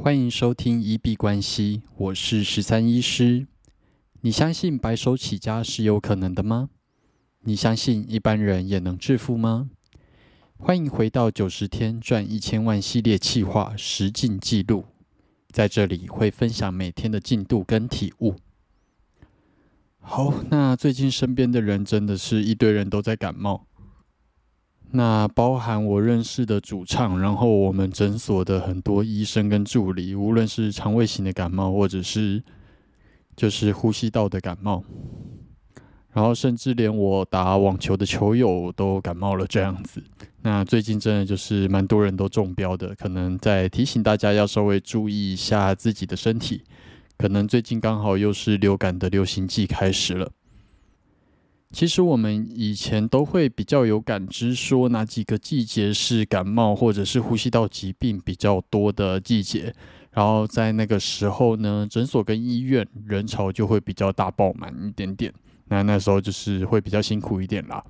欢迎收听一币关系，我是十三医师。你相信白手起家是有可能的吗？你相信一般人也能致富吗？欢迎回到九十天赚一千万系列企划实进记录，在这里会分享每天的进度跟体悟。好，那最近身边的人真的是一堆人都在感冒。那包含我认识的主唱，然后我们诊所的很多医生跟助理，无论是肠胃型的感冒，或者是就是呼吸道的感冒，然后甚至连我打网球的球友都感冒了这样子。那最近真的就是蛮多人都中标的，可能在提醒大家要稍微注意一下自己的身体。可能最近刚好又是流感的流行季开始了。其实我们以前都会比较有感知，说哪几个季节是感冒或者是呼吸道疾病比较多的季节，然后在那个时候呢，诊所跟医院人潮就会比较大爆满一点点。那那时候就是会比较辛苦一点啦。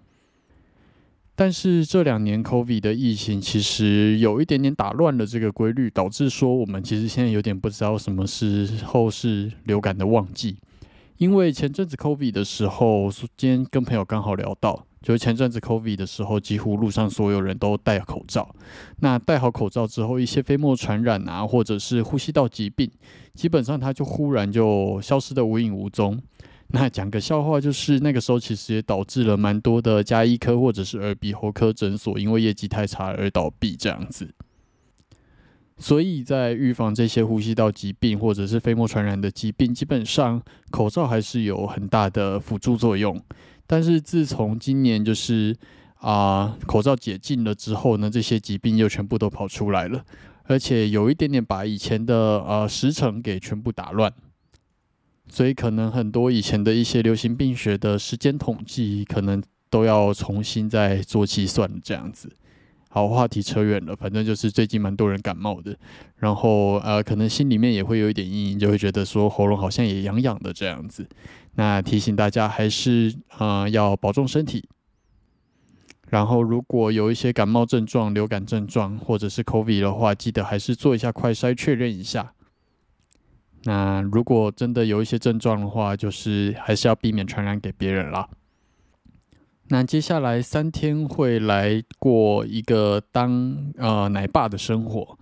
但是这两年 COVID 的疫情其实有一点点打乱了这个规律，导致说我们其实现在有点不知道什么时候是流感的旺季。因为前阵子 COVID 的时候，今天跟朋友刚好聊到，就是前阵子 COVID 的时候，几乎路上所有人都戴口罩。那戴好口罩之后，一些飞沫传染啊，或者是呼吸道疾病，基本上它就忽然就消失的无影无踪。那讲个笑话，就是那个时候其实也导致了蛮多的加医科或者是耳鼻喉科诊所，因为业绩太差而倒闭这样子。所以在预防这些呼吸道疾病或者是飞沫传染的疾病，基本上口罩还是有很大的辅助作用。但是自从今年就是啊口罩解禁了之后呢，这些疾病又全部都跑出来了，而且有一点点把以前的呃时程给全部打乱。所以可能很多以前的一些流行病学的时间统计，可能都要重新再做计算这样子。好，话题扯远了，反正就是最近蛮多人感冒的，然后呃，可能心里面也会有一点阴影，就会觉得说喉咙好像也痒痒的这样子。那提醒大家还是啊要保重身体。然后如果有一些感冒症状、流感症状或者是 COVID 的话，记得还是做一下快筛确认一下。那如果真的有一些症状的话，就是还是要避免传染给别人啦。那接下来三天会来过一个当呃奶爸的生活，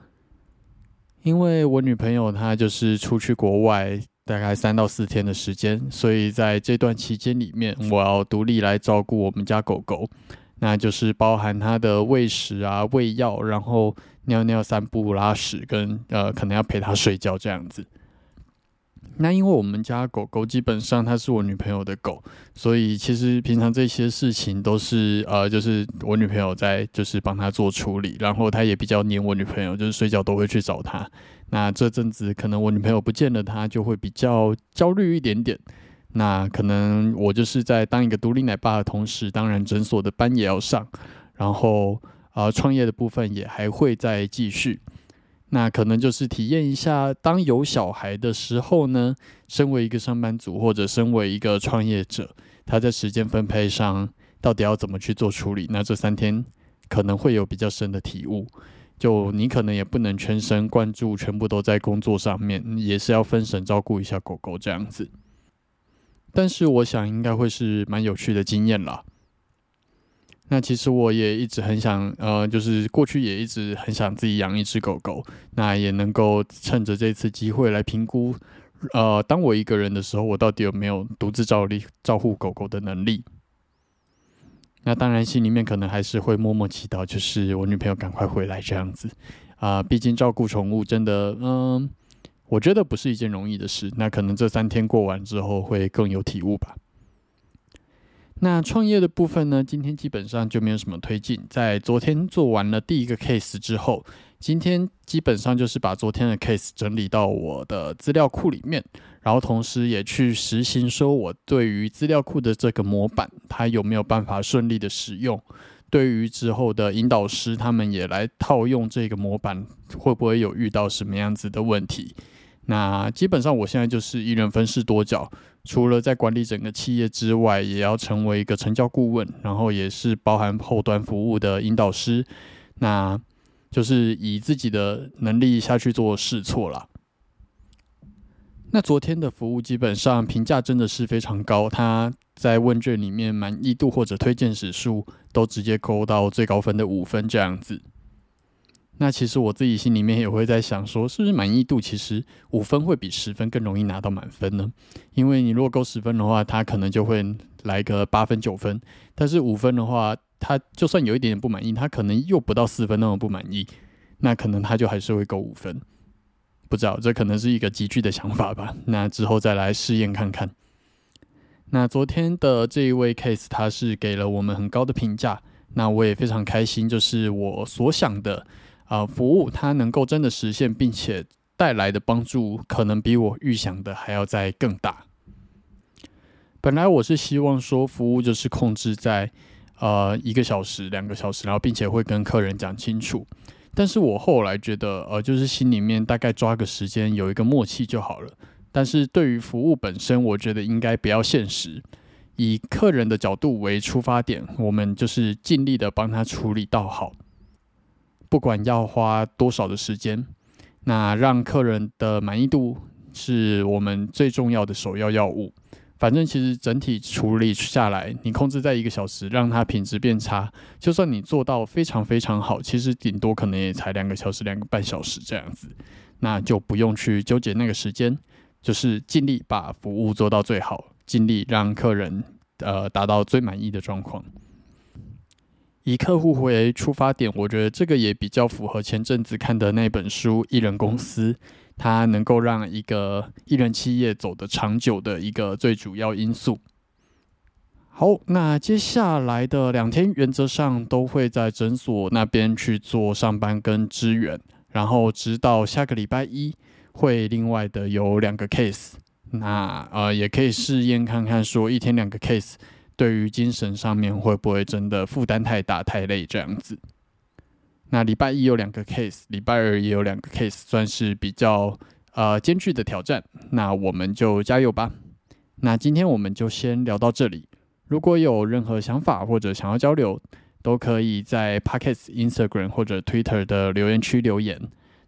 因为我女朋友她就是出去国外大概三到四天的时间，所以在这段期间里面，我要独立来照顾我们家狗狗，那就是包含它的喂食啊、喂药，然后尿尿、散步、拉屎，跟呃可能要陪它睡觉这样子。那因为我们家狗狗基本上它是我女朋友的狗，所以其实平常这些事情都是呃，就是我女朋友在就是帮它做处理，然后它也比较黏我女朋友，就是睡觉都会去找它。那这阵子可能我女朋友不见了，它就会比较焦虑一点点。那可能我就是在当一个独立奶爸的同时，当然诊所的班也要上，然后呃创业的部分也还会再继续。那可能就是体验一下，当有小孩的时候呢，身为一个上班族或者身为一个创业者，他在时间分配上到底要怎么去做处理？那这三天可能会有比较深的体悟。就你可能也不能全神贯注，全部都在工作上面，也是要分神照顾一下狗狗这样子。但是我想应该会是蛮有趣的经验啦。那其实我也一直很想，呃，就是过去也一直很想自己养一只狗狗。那也能够趁着这次机会来评估，呃，当我一个人的时候，我到底有没有独自照理照顾狗狗的能力？那当然，心里面可能还是会默默祈祷，就是我女朋友赶快回来这样子。啊，毕竟照顾宠物真的，嗯，我觉得不是一件容易的事。那可能这三天过完之后，会更有体悟吧。那创业的部分呢？今天基本上就没有什么推进。在昨天做完了第一个 case 之后，今天基本上就是把昨天的 case 整理到我的资料库里面，然后同时也去实行说，我对于资料库的这个模板，它有没有办法顺利的使用？对于之后的引导师，他们也来套用这个模板，会不会有遇到什么样子的问题？那基本上我现在就是一人分饰多角。除了在管理整个企业之外，也要成为一个成交顾问，然后也是包含后端服务的引导师。那就是以自己的能力下去做试错啦。那昨天的服务基本上评价真的是非常高，他在问卷里面满意度或者推荐指数都直接扣到最高分的五分这样子。那其实我自己心里面也会在想，说是不是满意度其实五分会比十分更容易拿到满分呢？因为你如果够十分的话，他可能就会来个八分九分，但是五分的话，他就算有一点点不满意，他可能又不到四分那么不满意，那可能他就还是会够五分。不知道，这可能是一个急剧的想法吧。那之后再来试验看看。那昨天的这一位 case，他是给了我们很高的评价。那我也非常开心，就是我所想的啊服务，它能够真的实现，并且带来的帮助，可能比我预想的还要再更大。本来我是希望说，服务就是控制在呃一个小时、两个小时，然后并且会跟客人讲清楚。但是我后来觉得，呃，就是心里面大概抓个时间，有一个默契就好了。但是对于服务本身，我觉得应该不要现实，以客人的角度为出发点，我们就是尽力的帮他处理到好，不管要花多少的时间，那让客人的满意度是我们最重要的首要要务。反正其实整体处理下来，你控制在一个小时，让它品质变差，就算你做到非常非常好，其实顶多可能也才两个小时、两个半小时这样子，那就不用去纠结那个时间，就是尽力把服务做到最好，尽力让客人呃达到最满意的状况。以客户为出发点，我觉得这个也比较符合前阵子看的那本书《艺人公司》。它能够让一个艺人企业走得长久的一个最主要因素。好，那接下来的两天原则上都会在诊所那边去做上班跟支援，然后直到下个礼拜一会另外的有两个 case。那呃也可以试验看看，说一天两个 case 对于精神上面会不会真的负担太大太累这样子。那礼拜一有两个 case，礼拜二也有两个 case，算是比较呃艰巨的挑战。那我们就加油吧。那今天我们就先聊到这里。如果有任何想法或者想要交流，都可以在 Pockets、Instagram 或者 Twitter 的留言区留言。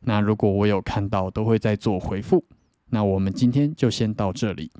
那如果我有看到，都会再做回复。那我们今天就先到这里。